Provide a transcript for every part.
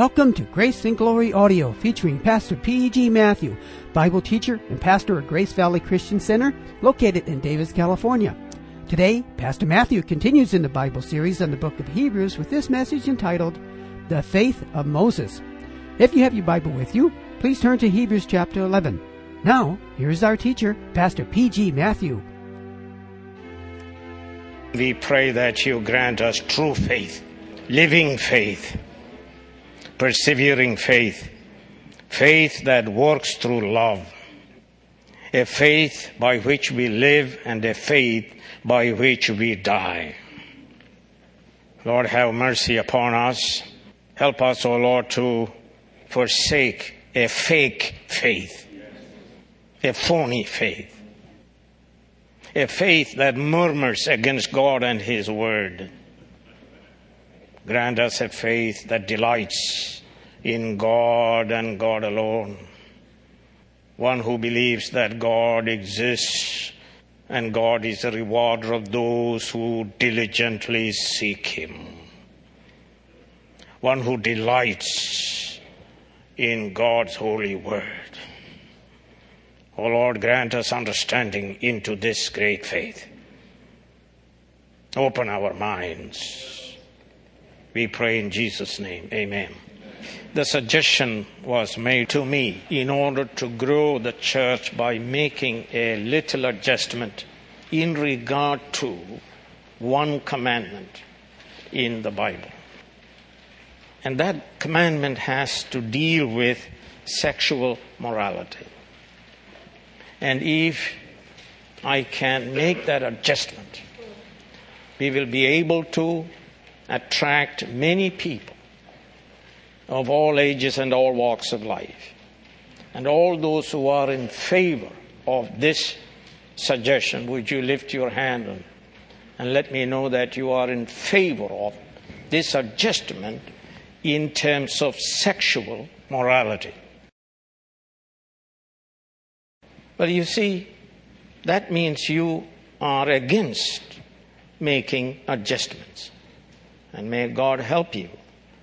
Welcome to Grace and Glory Audio featuring Pastor P.G. Matthew, Bible teacher and pastor of Grace Valley Christian Center, located in Davis, California. Today, Pastor Matthew continues in the Bible series on the book of Hebrews with this message entitled, The Faith of Moses. If you have your Bible with you, please turn to Hebrews chapter 11. Now, here is our teacher, Pastor P.G. Matthew. We pray that you grant us true faith, living faith, persevering faith, faith that works through love, a faith by which we live and a faith by which we die. Lord, have mercy upon us. Help us, O oh Lord, to forsake a fake faith, a phony faith, a faith that murmurs against God and His Word. Grant us a faith that delights in God and God alone. One who believes that God exists and God is a rewarder of those who diligently seek Him. One who delights in God's holy word. O oh Lord, grant us understanding into this great faith. Open our minds we pray in Jesus' name. Amen. The suggestion was made to me in order to grow the church by making a little adjustment in regard to one commandment in the Bible. And that commandment has to deal with sexual morality. And if I can make that adjustment, we will be able to attract many people of all ages and all walks of life. And all those who are in favor of this suggestion, would you lift your hand and, and let me know that you are in favor of this adjustment in terms of sexual morality? But you see, that means you are against making adjustments. And may God help you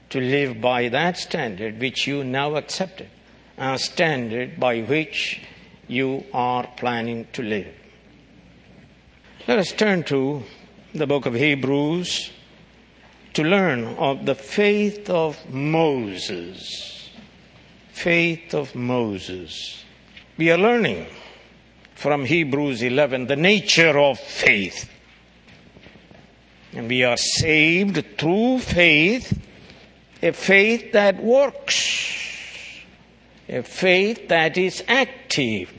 to live by that standard which you now accepted, a standard by which you are planning to live. Let us turn to the book of Hebrews to learn of the faith of Moses. Faith of Moses. We are learning from Hebrews 11 the nature of faith. And we are saved through faith, a faith that works, a faith that is active.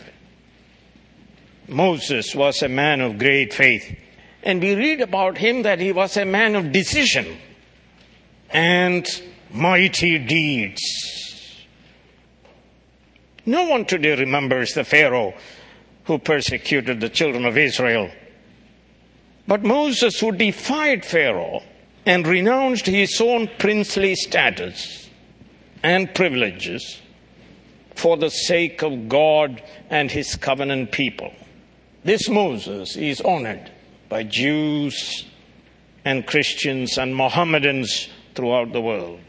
Moses was a man of great faith. And we read about him that he was a man of decision and mighty deeds. No one today remembers the Pharaoh who persecuted the children of Israel but Moses, who defied Pharaoh and renounced his own princely status and privileges for the sake of God and his covenant people. This Moses is honored by Jews and Christians and Mohammedans throughout the world.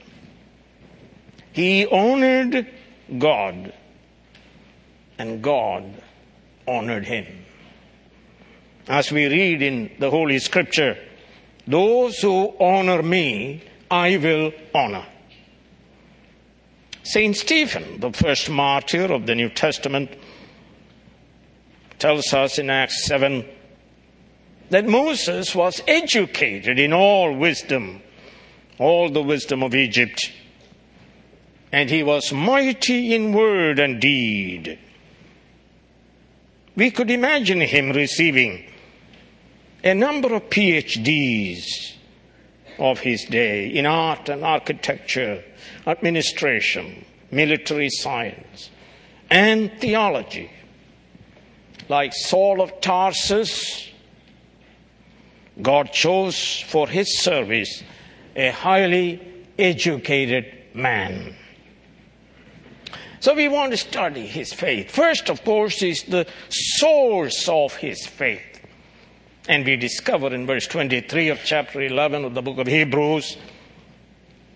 He honored God, and God honored him as we read in the Holy Scripture, those who honor me, I will honor. Saint Stephen, the first martyr of the New Testament, tells us in Acts 7 that Moses was educated in all wisdom, all the wisdom of Egypt, and he was mighty in word and deed. We could imagine him receiving a number of PhDs of his day in art and architecture, administration, military science, and theology. Like Saul of Tarsus, God chose for his service a highly educated man. So we want to study his faith. First, of course, is the source of his faith. And we discover in verse 23 of chapter 11 of the book of Hebrews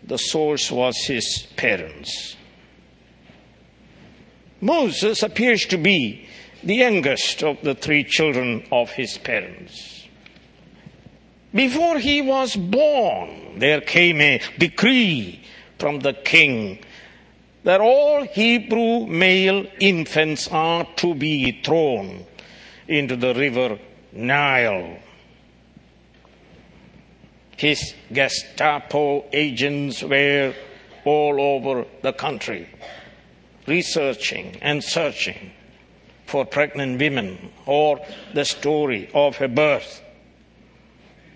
the source was his parents. Moses appears to be the youngest of the three children of his parents. Before he was born, there came a decree from the king that all Hebrew male infants are to be thrown into the river Nile. His Gestapo agents were all over the country researching and searching for pregnant women or the story of a birth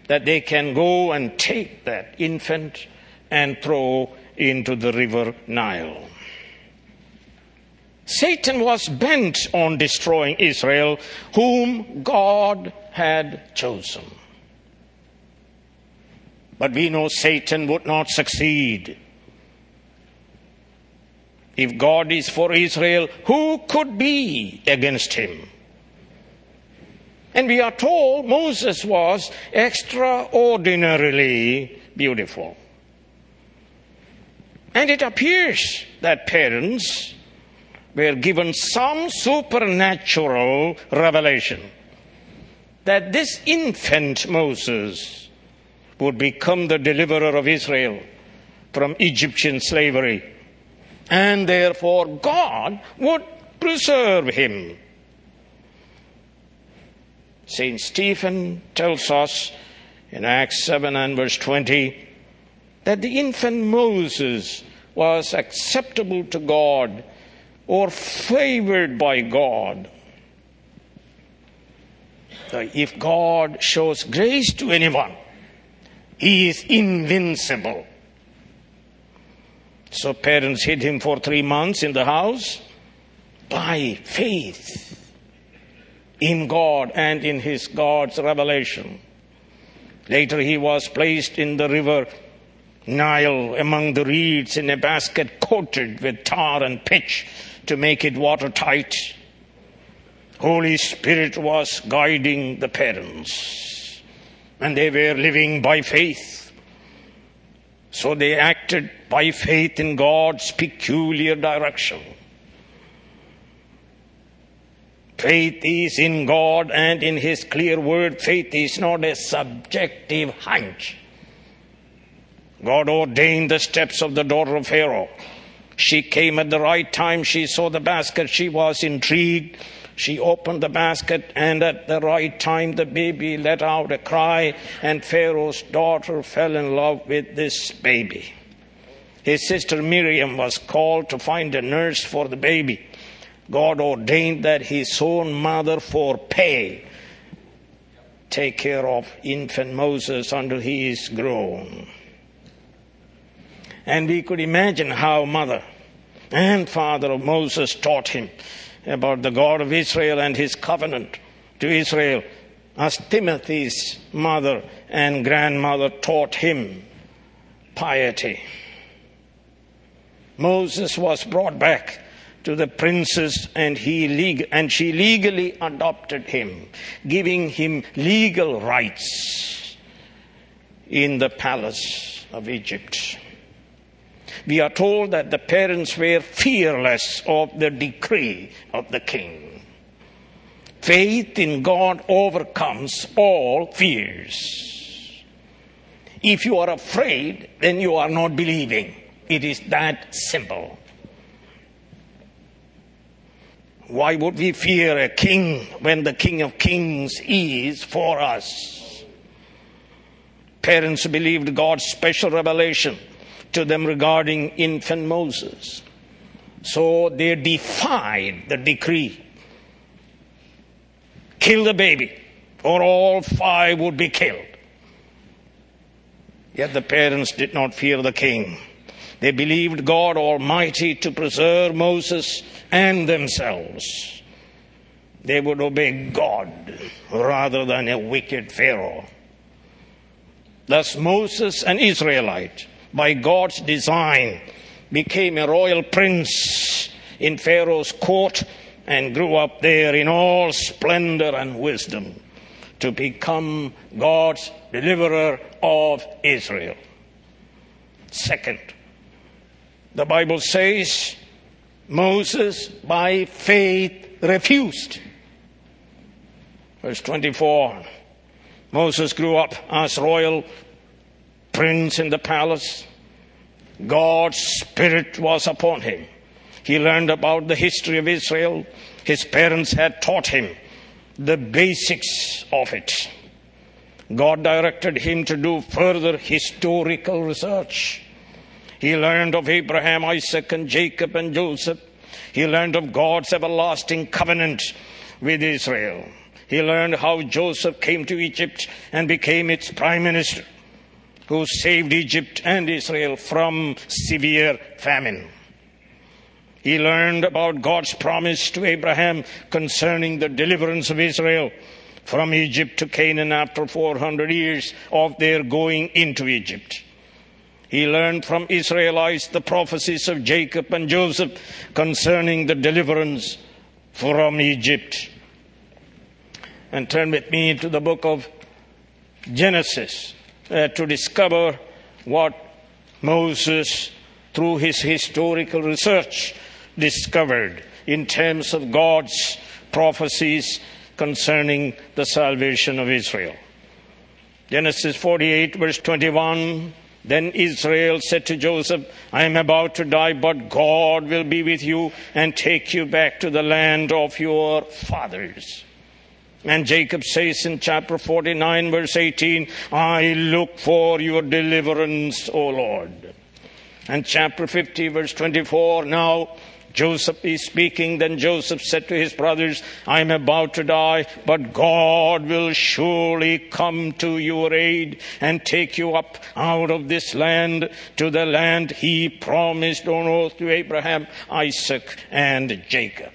that they can go and take that infant and throw into the river Nile. Satan was bent on destroying Israel, whom God had chosen. But we know Satan would not succeed. If God is for Israel, who could be against him? And we are told Moses was extraordinarily beautiful. And it appears that parents were given some supernatural revelation that this infant Moses would become the deliverer of Israel from Egyptian slavery. And therefore God would preserve him. Saint Stephen tells us in Acts 7 and verse 20 that the infant Moses was acceptable to God or favored by God. If God shows grace to anyone, he is invincible. So parents hid him for three months in the house by faith in God and in his God's revelation. Later he was placed in the river Nile among the reeds in a basket coated with tar and pitch to make it watertight. Holy Spirit was guiding the parents and they were living by faith. So they acted by faith in God's peculiar direction. Faith is in God and in His clear word. Faith is not a subjective hunch. God ordained the steps of the daughter of Pharaoh. She came at the right time. She saw the basket. She was intrigued. She opened the basket, and at the right time, the baby let out a cry, and Pharaoh's daughter fell in love with this baby. His sister Miriam was called to find a nurse for the baby. God ordained that his own mother, for pay, take care of infant Moses until he is grown. And we could imagine how mother and father of Moses taught him about the God of Israel and his covenant to Israel, as Timothy's mother and grandmother taught him piety. Moses was brought back to the princess and he leg- and she legally adopted him, giving him legal rights in the palace of Egypt we are told that the parents were fearless of the decree of the king. Faith in God overcomes all fears. If you are afraid, then you are not believing. It is that simple. Why would we fear a king when the King of Kings is for us? Parents believed God's special revelation to them regarding infant Moses. So they defied the decree. Kill the baby, or all five would be killed. Yet the parents did not fear the king. They believed God Almighty to preserve Moses and themselves. They would obey God rather than a wicked Pharaoh. Thus Moses, an Israelite, by God's design, became a royal prince in Pharaoh's court and grew up there in all splendor and wisdom to become God's deliverer of Israel. Second, the Bible says Moses by faith refused. Verse 24 Moses grew up as royal prince in the palace. God's Spirit was upon him. He learned about the history of Israel. His parents had taught him the basics of it. God directed him to do further historical research. He learned of Abraham, Isaac, and Jacob and Joseph. He learned of God's everlasting covenant with Israel. He learned how Joseph came to Egypt and became its prime minister, who saved Egypt and Israel from severe famine. He learned about God's promise to Abraham concerning the deliverance of Israel from Egypt to Canaan after 400 years of their going into Egypt. He learned from Israelites the prophecies of Jacob and Joseph concerning the deliverance from Egypt. And turn with me to the book of Genesis uh, to discover what Moses, through his historical research, discovered in terms of God's prophecies concerning the salvation of Israel. Genesis 48, verse 21. Then Israel said to Joseph, I am about to die, but God will be with you and take you back to the land of your fathers. And Jacob says in chapter 49, verse 18, I look for your deliverance, O Lord. And chapter 50, verse 24, now Joseph is speaking. Then Joseph said to his brothers, I am about to die, but God will surely come to your aid and take you up out of this land to the land he promised on oath to Abraham, Isaac, and Jacob.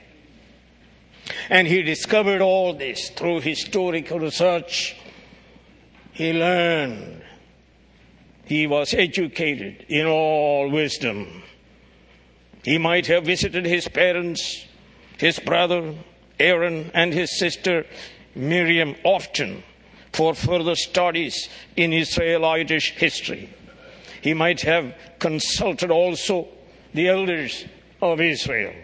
And he discovered all this through historical research. He learned. He was educated in all wisdom. He might have visited his parents, his brother Aaron, and his sister Miriam often for further studies in Israelitish history. He might have consulted also the elders of Israel.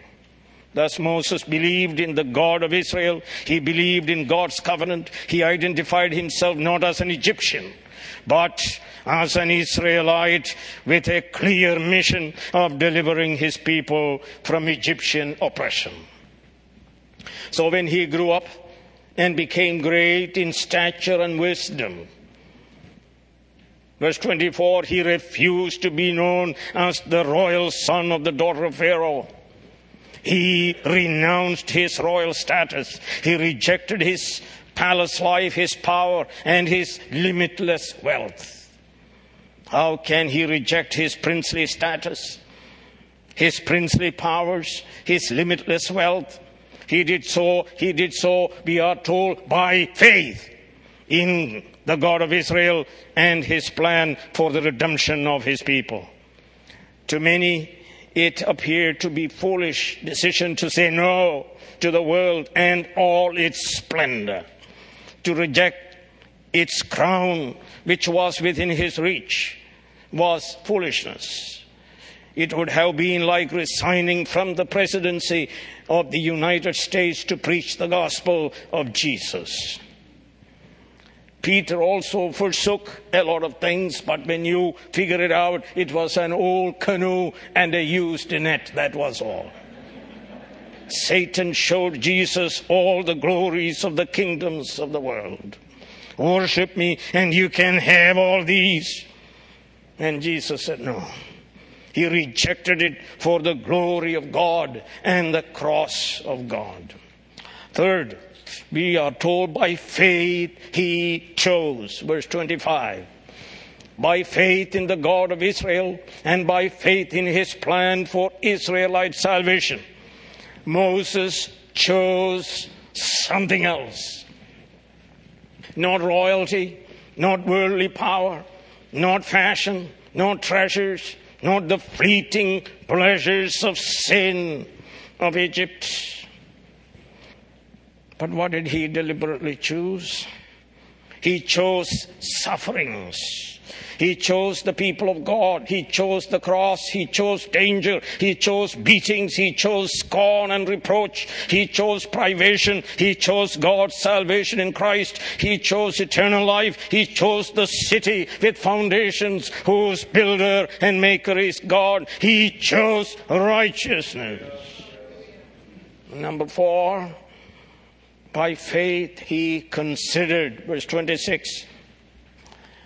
Thus, Moses believed in the God of Israel. He believed in God's covenant. He identified himself not as an Egyptian, but as an Israelite with a clear mission of delivering his people from Egyptian oppression. So when he grew up and became great in stature and wisdom, Verse 24, he refused to be known as the royal son of the daughter of Pharaoh. He renounced his royal status. He rejected his palace life, his power, and his limitless wealth. How can he reject his princely status, his princely powers, his limitless wealth? He did so, he did so, we are told, by faith in the God of Israel and his plan for the redemption of his people. To many, it appeared to be a foolish decision to say no to the world and all its splendor, to reject its crown, which was within his reach, was foolishness. It would have been like resigning from the presidency of the United States to preach the gospel of Jesus. Peter also forsook a lot of things, but when you figure it out, it was an old canoe and a used net, that was all. Satan showed Jesus all the glories of the kingdoms of the world. Worship me and you can have all these. And Jesus said, no. He rejected it for the glory of God and the cross of God. Third, we are told by faith he chose. Verse 25. By faith in the God of Israel and by faith in his plan for Israelite salvation, Moses chose something else. Not royalty, not worldly power, not fashion, not treasures, not the fleeting pleasures of sin of Egypt but what did he deliberately choose? He chose sufferings. He chose the people of God. He chose the cross. He chose danger. He chose beatings. He chose scorn and reproach. He chose privation. He chose God's salvation in Christ. He chose eternal life. He chose the city with foundations whose builder and maker is God. He chose righteousness. Number four, by faith he considered, verse 26.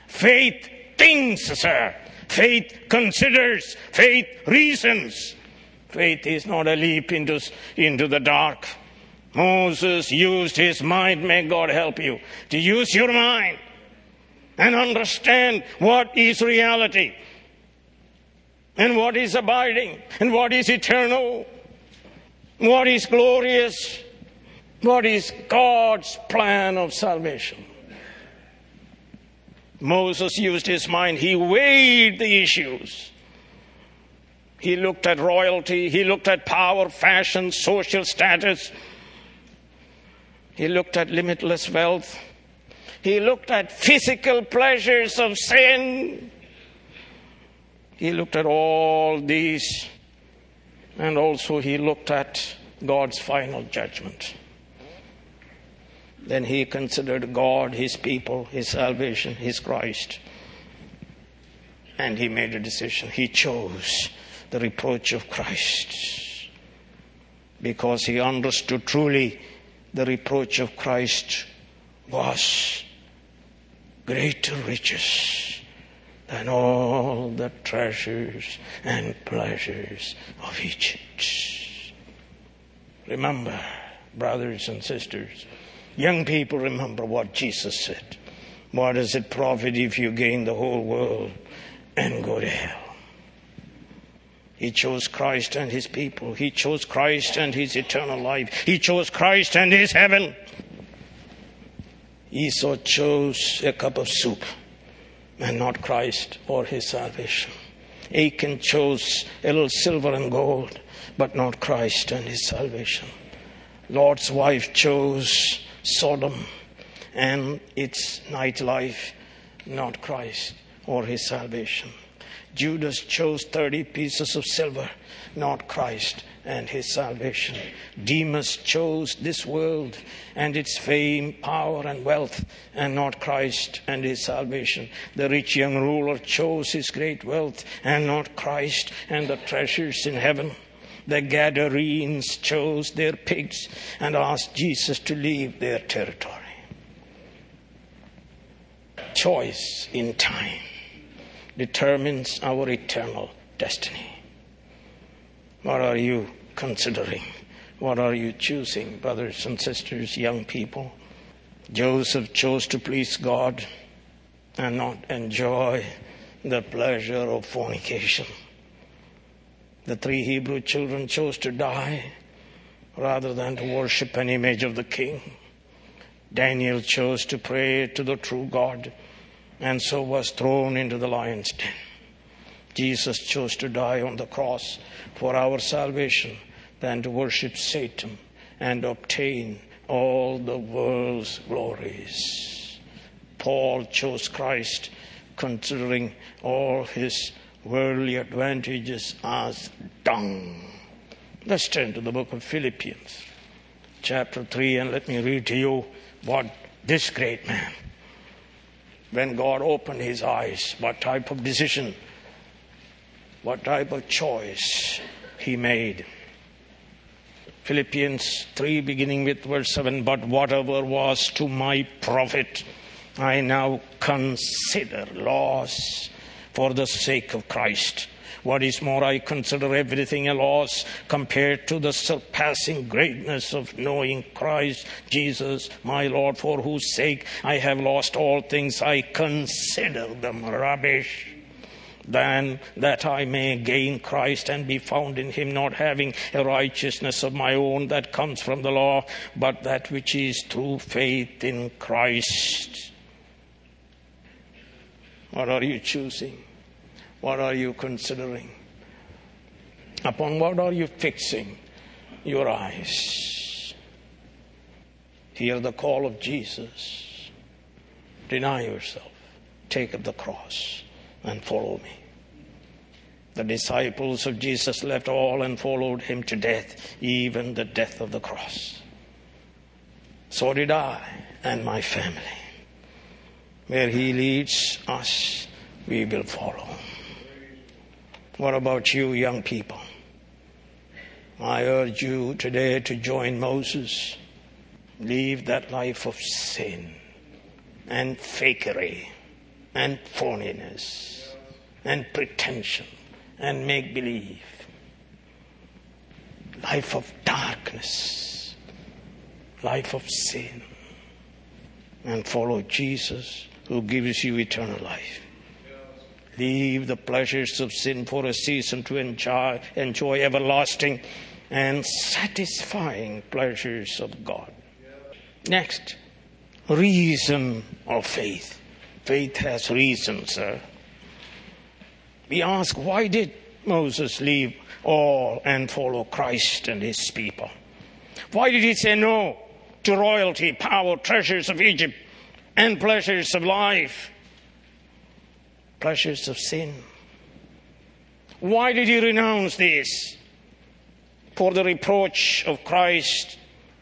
Faith thinks, sir. Faith considers. Faith reasons. Faith is not a leap into, into the dark. Moses used his mind. May God help you to use your mind and understand what is reality and what is abiding and what is eternal, what is glorious, what is God's plan of salvation. Moses used his mind. He weighed the issues. He looked at royalty. He looked at power, fashion, social status. He looked at limitless wealth. He looked at physical pleasures of sin. He looked at all these. And also he looked at God's final judgment. Then he considered God, his people, his salvation, his Christ. And he made a decision. He chose the reproach of Christ because he understood truly the reproach of Christ was greater riches than all the treasures and pleasures of Egypt. Remember, brothers and sisters, Young people remember what Jesus said. What does it profit if you gain the whole world and go to hell? He chose Christ and his people. He chose Christ and his eternal life. He chose Christ and his heaven. Esau chose a cup of soup and not Christ or his salvation. Achan chose a little silver and gold, but not Christ and his salvation. Lot's wife chose Sodom and its nightlife, not Christ or his salvation. Judas chose 30 pieces of silver, not Christ and his salvation. Demas chose this world and its fame, power, and wealth, and not Christ and his salvation. The rich young ruler chose his great wealth and not Christ and the treasures in heaven. The Gadarenes chose their pigs and asked Jesus to leave their territory. Choice in time determines our eternal destiny. What are you considering? What are you choosing, brothers and sisters, young people? Joseph chose to please God and not enjoy the pleasure of fornication. The three Hebrew children chose to die rather than to worship an image of the king. Daniel chose to pray to the true God and so was thrown into the lion's den. Jesus chose to die on the cross for our salvation than to worship Satan and obtain all the world's glories. Paul chose Christ considering all his worldly advantages as dung. Let's turn to the book of Philippians, chapter 3, and let me read to you what this great man, when God opened his eyes, what type of decision, what type of choice he made. Philippians 3, beginning with verse 7 But whatever was to my profit, I now consider loss for the sake of Christ. What is more, I consider everything a loss compared to the surpassing greatness of knowing Christ Jesus, my Lord, for whose sake I have lost all things. I consider them rubbish than that I may gain Christ and be found in him, not having a righteousness of my own that comes from the law, but that which is through faith in Christ. What are you choosing? What are you considering? Upon what are you fixing your eyes? Hear the call of Jesus. Deny yourself. Take up the cross and follow me. The disciples of Jesus left all and followed him to death, even the death of the cross. So did I and my family. Where he leads us, we will follow. What about you, young people? I urge you today to join Moses. Leave that life of sin and fakery and phoniness and pretension and make believe. Life of darkness, life of sin, and follow Jesus who gives you eternal life. Leave the pleasures of sin for a season to enjoy, enjoy everlasting and satisfying pleasures of God. Next, reason of faith. Faith has reason, sir. We ask, why did Moses leave all and follow Christ and his people? Why did he say no to royalty, power, treasures of Egypt, and pleasures of life? Pleasures of sin. Why did he renounce this? For the reproach of Christ,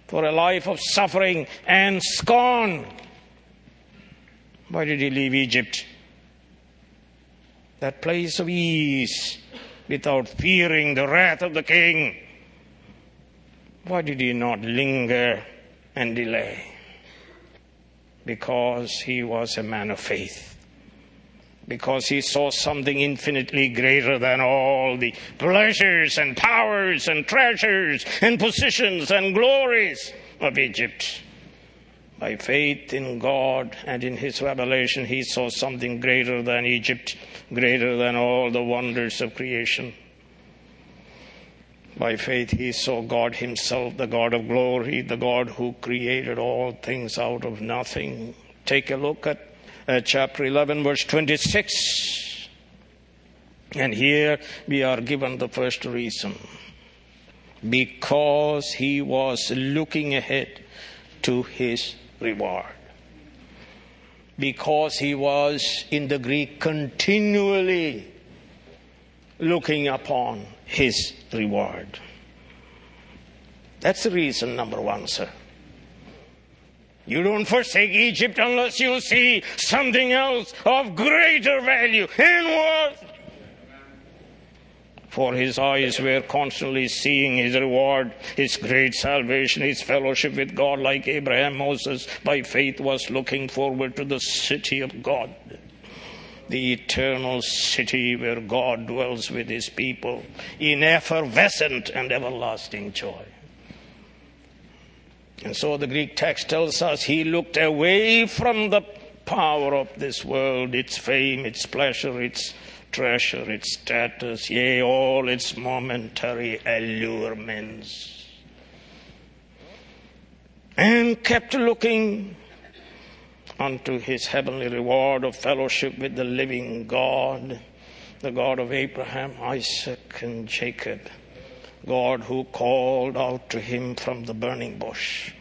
for a life of suffering and scorn. Why did he leave Egypt? That place of ease without fearing the wrath of the king. Why did he not linger and delay? Because he was a man of faith. Because he saw something infinitely greater than all the pleasures and powers and treasures and positions and glories of Egypt. By faith in God and in His revelation, he saw something greater than Egypt, greater than all the wonders of creation. By faith, he saw God Himself, the God of glory, the God who created all things out of nothing. Take a look at uh, chapter 11, verse 26. And here we are given the first reason. Because he was looking ahead to his reward. Because he was in the Greek continually looking upon his reward. That's the reason number one, sir. You don't forsake Egypt unless you see something else of greater value and worth for his eyes were constantly seeing his reward, his great salvation, his fellowship with God, like Abraham, Moses, by faith was looking forward to the city of God, the eternal city where God dwells with his people in effervescent and everlasting joy. And so the Greek text tells us he looked away from the power of this world, its fame, its pleasure, its treasure, its status, yea, all its momentary allurements. And kept looking unto his heavenly reward of fellowship with the living God, the God of Abraham, Isaac, and Jacob, God who called out to him from the burning bush,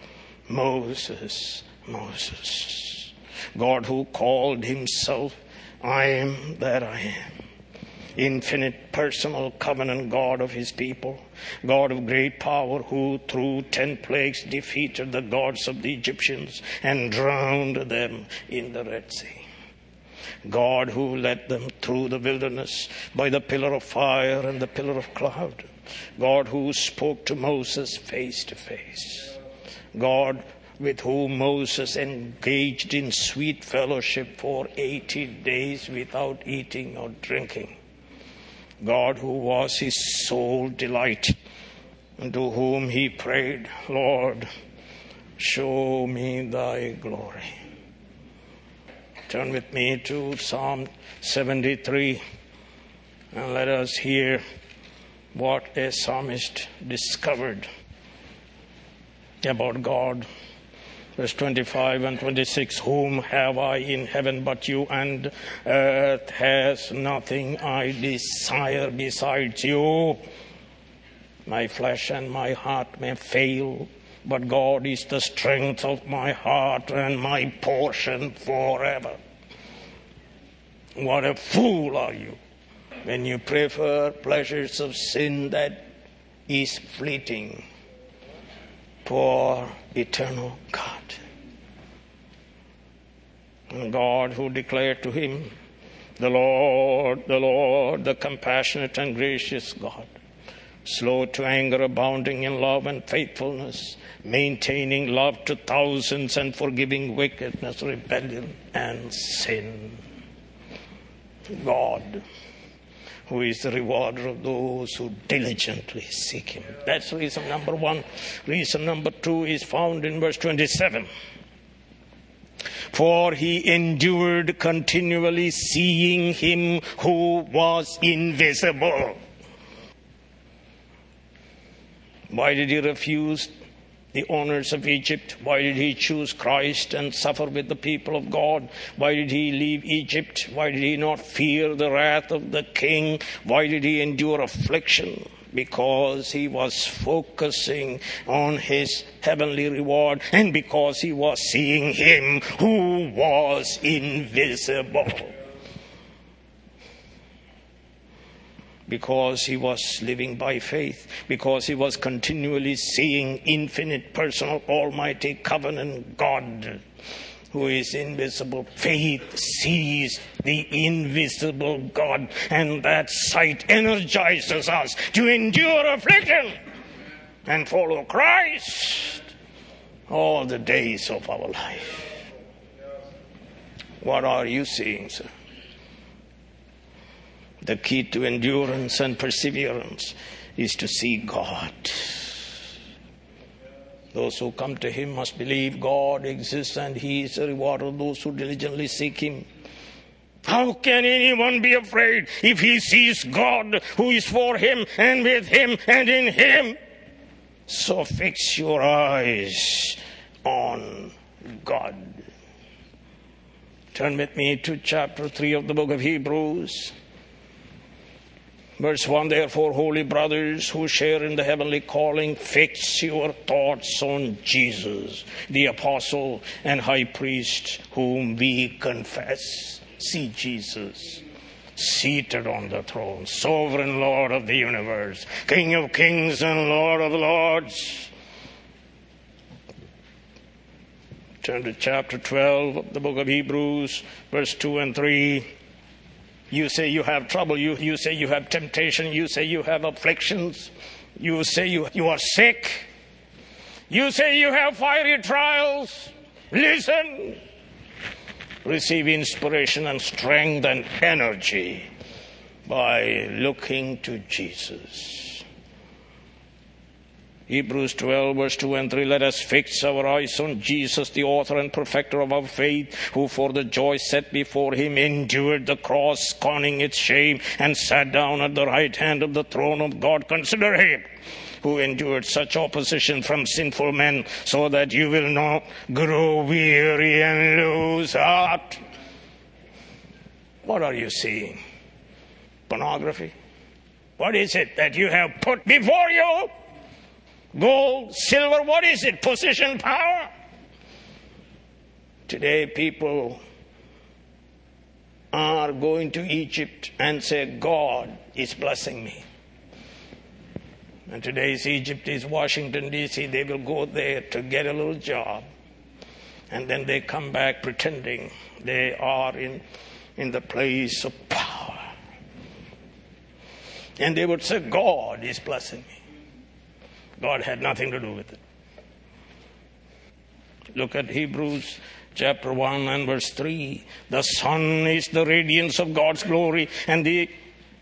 Moses, Moses. God who called himself I am that I am. Infinite personal covenant God of his people, God of great power, who through ten plagues defeated the gods of the Egyptians and drowned them in the Red Sea. God who led them through the wilderness by the pillar of fire and the pillar of cloud. God who spoke to Moses face to face. God with whom Moses engaged in sweet fellowship for 80 days without eating or drinking. God, who was his sole delight, and to whom he prayed, Lord, show me thy glory. Turn with me to Psalm 73 and let us hear what a psalmist discovered about God verse 25 and 26 Whom have I in heaven but you, and earth has nothing I desire besides you. My flesh and my heart may fail, but God is the strength of my heart and my portion forever. What a fool are you when you prefer pleasures of sin that is fleeting for eternal God. And God who declared to him, The Lord, the Lord, the compassionate and gracious God, slow to anger, abounding in love and faithfulness, maintaining love to thousands and forgiving wickedness, rebellion, and sin. God, who is the rewarder of those who diligently seek Him. That's reason number one. Reason number two is found in verse 27. For he endured continually seeing him who was invisible. Why did he refuse the owners of Egypt? Why did he choose Christ and suffer with the people of God? Why did he leave Egypt? Why did he not fear the wrath of the king? Why did he endure affliction? Because he was focusing on his heavenly reward and because he was seeing him who was invisible. Because he was living by faith, because he was continually seeing infinite, personal, almighty, covenant God who is invisible. Faith sees the invisible God, and that sight energizes us to endure affliction and follow Christ all the days of our life. What are you seeing, sir? The key to endurance and perseverance is to see God. Those who come to Him must believe God exists and He is a rewarder of those who diligently seek Him. How can anyone be afraid if he sees God who is for him and with him and in him? So fix your eyes on God. Turn with me to chapter 3 of the book of Hebrews. Verse 1 Therefore, holy brothers who share in the heavenly calling, fix your thoughts on Jesus, the apostle and high priest, whom we confess. See Jesus seated on the throne, sovereign Lord of the universe, King of kings and Lord of lords. Turn to chapter 12 of the book of Hebrews, verse 2 and 3. You say you have trouble. You, you say you have temptation. You say you have afflictions. You say you, you are sick. You say you have fiery trials. Listen. Receive inspiration and strength and energy by looking to Jesus. Hebrews 12, verse 2 and 3. Let us fix our eyes on Jesus, the author and perfecter of our faith, who for the joy set before him endured the cross, scorning its shame, and sat down at the right hand of the throne of God. Consider him who endured such opposition from sinful men, so that you will not grow weary and lose heart. What are you seeing? Pornography? What is it that you have put before you? Gold, silver, what is it? Position, power? Today, people are going to Egypt and say, God is blessing me. And today's Egypt is Washington, D.C. They will go there to get a little job. And then they come back pretending they are in, in the place of power. And they would say, God is blessing me. God had nothing to do with it. Look at Hebrews chapter 1 and verse 3. The Son is the radiance of God's glory and the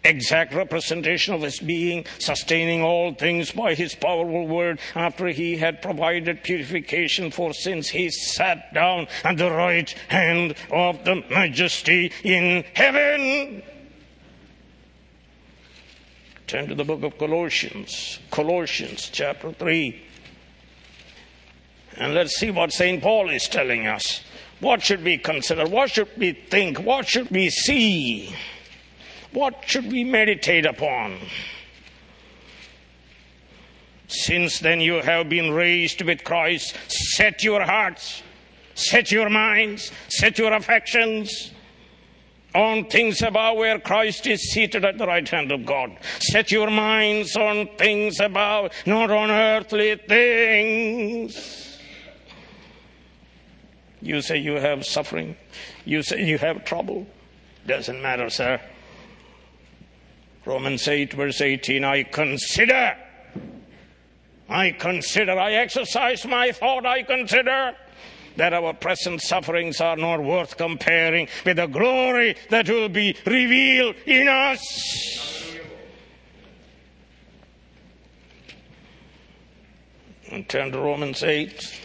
exact representation of his being, sustaining all things by his powerful word. After he had provided purification for sins, he sat down at the right hand of the majesty in heaven. Turn to the book of Colossians, Colossians chapter 3. And let's see what St. Paul is telling us. What should we consider? What should we think? What should we see? What should we meditate upon? Since then you have been raised with Christ, set your hearts, set your minds, set your affections on things above where Christ is seated at the right hand of God. Set your minds on things above, not on earthly things. You say you have suffering. You say you have trouble. Doesn't matter, sir. Romans 8, verse 18 I consider. I consider. I exercise my thought. I consider that our present sufferings are not worth comparing with the glory that will be revealed in us. And turn to Romans 8,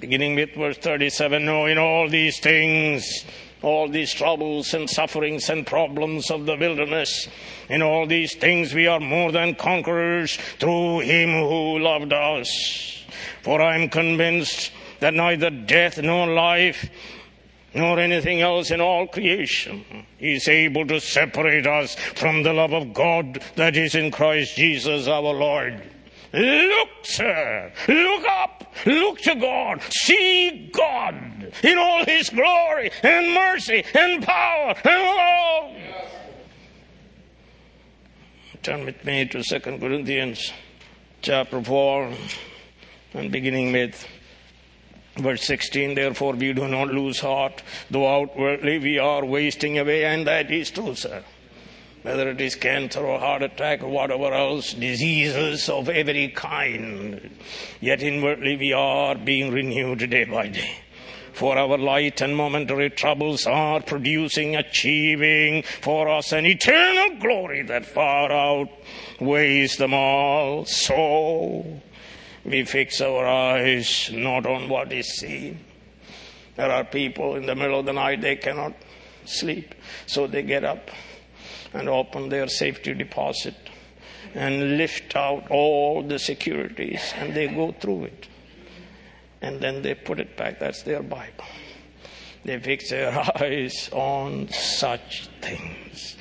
beginning with verse 37. No, in all these things, all these troubles and sufferings and problems of the wilderness, in all these things we are more than conquerors through him who loved us. For I am convinced that neither death nor life nor anything else in all creation is able to separate us from the love of God that is in Christ Jesus our Lord. Look, sir, look up, look to God, see God in all His glory and mercy and power and love. Turn with me to 2 Corinthians chapter 4 and beginning with verse 16 therefore we do not lose heart though outwardly we are wasting away and that is true sir whether it is cancer or heart attack or whatever else diseases of every kind yet inwardly we are being renewed day by day for our light and momentary troubles are producing, achieving for us an eternal glory that far outweighs them all. So, we fix our eyes not on what is seen. There are people in the middle of the night, they cannot sleep. So they get up and open their safety deposit and lift out all the securities and they go through it. And then they put it back. That's their Bible. They fix their eyes on such things.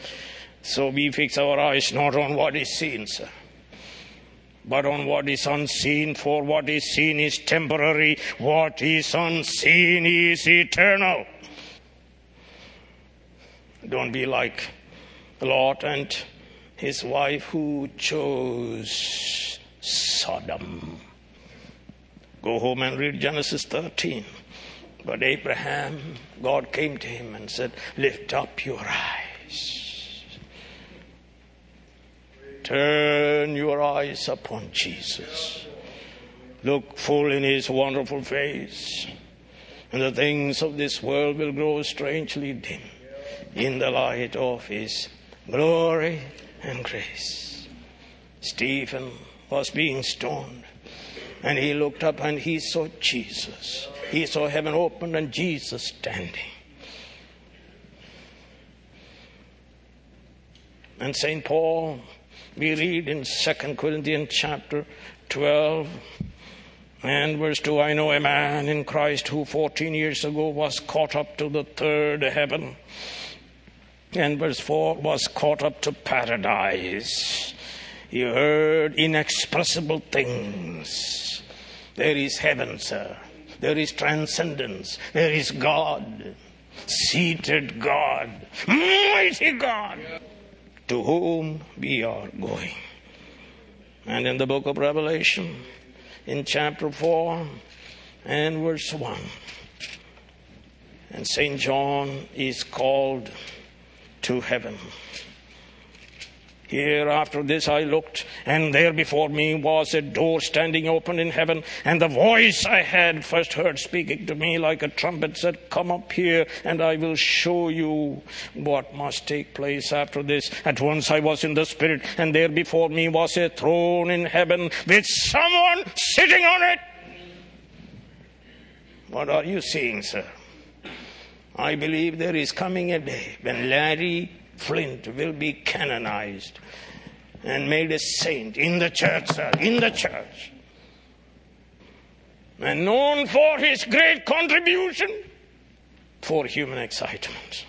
So we fix our eyes not on what is seen, sir but on what is unseen, for what is seen is temporary, what is unseen is eternal. Don't be like Lot and his wife who chose Sodom. Go home and read Genesis 13. But Abraham, God came to him and said, Lift up your eyes Turn your eyes upon Jesus. Look full in his wonderful face, and the things of this world will grow strangely dim in the light of his glory and grace. Stephen was being stoned, and he looked up and he saw Jesus. He saw heaven opened and Jesus standing. And St. Paul we read in 2 Corinthians chapter 12 and verse 2 I know a man in Christ who 14 years ago was caught up to the third heaven. And verse 4 was caught up to paradise. He heard inexpressible things. There is heaven, sir. There is transcendence. There is God. Seated God. Mighty God to whom we are going. And in the book of Revelation, in chapter 4 and verse 1, and St. John is called to heaven. Here after this I looked, and there before me was a door standing open in heaven, and the voice I had first heard speaking to me like a trumpet said, Come up here, and I will show you what must take place after this. At once I was in the Spirit, and there before me was a throne in heaven with someone sitting on it. What are you seeing, sir? I believe there is coming a day when Larry Flynt will be canonized and made a saint in the church, sir, in the church. And known for his great contribution for human excitement.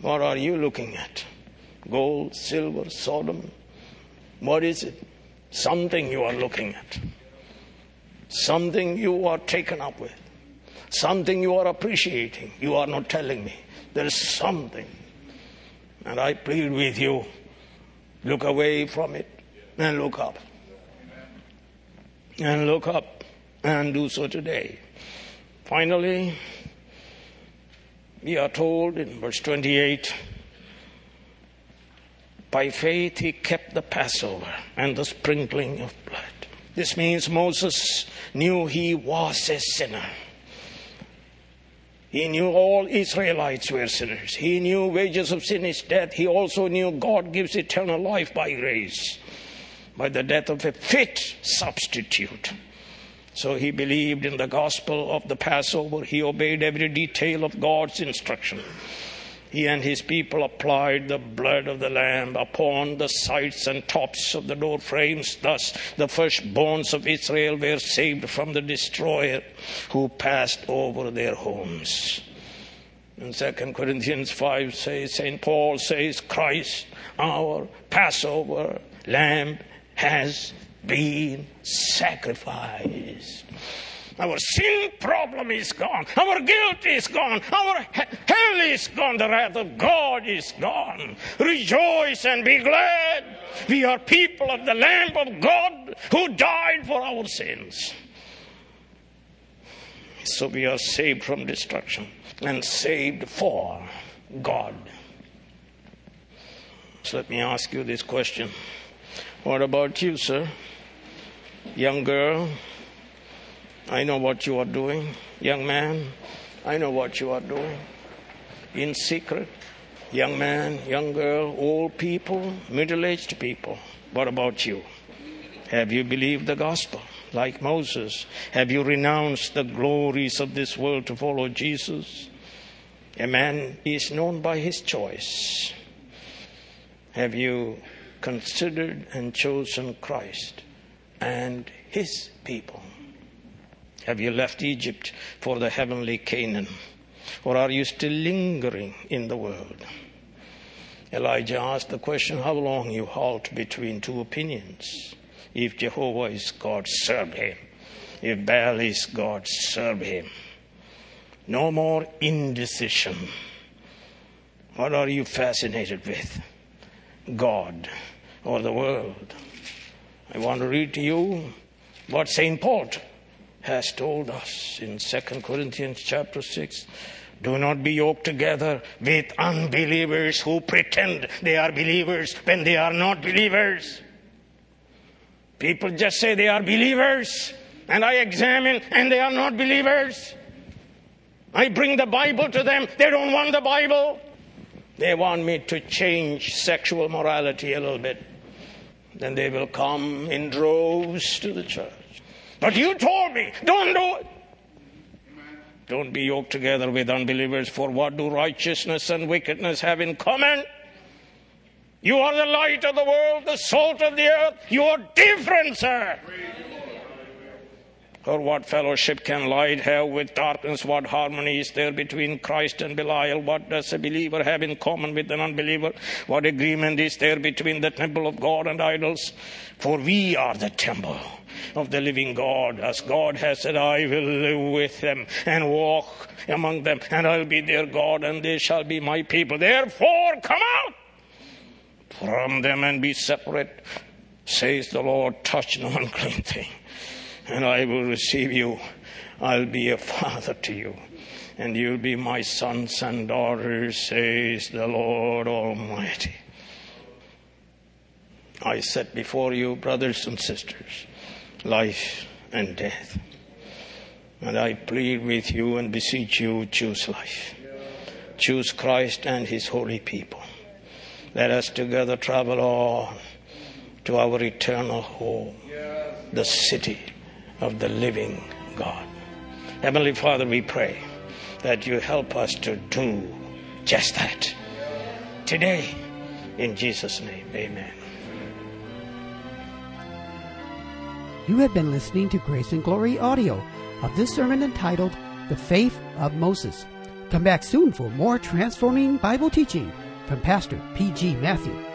What are you looking at? Gold, silver, Sodom? What is it? Something you are looking at. Something you are taken up with. something you are appreciating. You are not telling me. There is something. And I plead with you look away from it and look up. And look up and do so today. Finally, we are told in verse 28 by faith he kept the Passover and the sprinkling of blood. This means Moses knew he was a sinner. He knew all Israelites were sinners. He knew wages of sin is death. He also knew God gives eternal life by grace, by the death of a fit substitute. So he believed in the gospel of the Passover. He obeyed every detail of God's instruction. He and his people applied the blood of the Lamb upon the sides and tops of the door frames. Thus, the firstborns of Israel were saved from the destroyer who passed over their homes. In 2 Corinthians 5 says, St. Paul says, Christ, our Passover lamb, has been sacrificed. Our sin problem is gone. Our guilt is gone. Our hell is gone. The wrath of God is gone. Rejoice and be glad. We are people of the Lamb of God who died for our sins. So we are saved from destruction and saved for God. So let me ask you this question. What about you, sir? Young girl, I know what you are doing. Young man, I know what you are doing. In secret, young man, young girl, old people, middle aged people. What about you? Have you believed the gospel like Moses? Have you renounced the glories of this world to follow Jesus? A man is known by his choice. Have you considered and chosen Christ and his people? Have you left Egypt for the heavenly Canaan? Or are you still lingering in the world? Elijah asked the question how long you halt between two opinions. If Jehovah is God, serve him. If Baal is God, serve him. No more indecision. What are you fascinated with? God or the world? I want to read to you what St. Paul has told us in 2 Corinthians chapter 6. Do not be yoked together with unbelievers who pretend they are believers when they are not believers. People just say they are believers, and I examine, and they are not believers. I bring the Bible to them, they don't want the Bible. They want me to change sexual morality a little bit. Then they will come in droves to the church. But you told me, don't do it. Don't be yoked together with unbelievers, for what do righteousness and wickedness have in common? You are the light of the world, the salt of the earth. You are different, sir. Or what fellowship can light have with darkness? What harmony is there between Christ and Belial? What does a believer have in common with an unbeliever? What agreement is there between the temple of God and idols? For we are the temple of the living God. As God has said, I will live with them and walk among them, and I'll be their God, and they shall be my people. Therefore, come out from them and be separate, says the Lord. Touch no unclean thing, and I will receive you. I'll be a father to you. And you'll be my sons and daughters, says the Lord Almighty. I set before you, brothers and sisters, life and death. And I plead with you and beseech you, choose life. Choose Christ and his holy people. Let us together travel on to our eternal home, the city of the living God. Heavenly Father, we pray that you help us to do just that. Today, in Jesus' name, amen. You have been listening to Grace and Glory audio of this sermon entitled The Faith of Moses. Come back soon for more transforming Bible teaching from Pastor P.G. Matthew.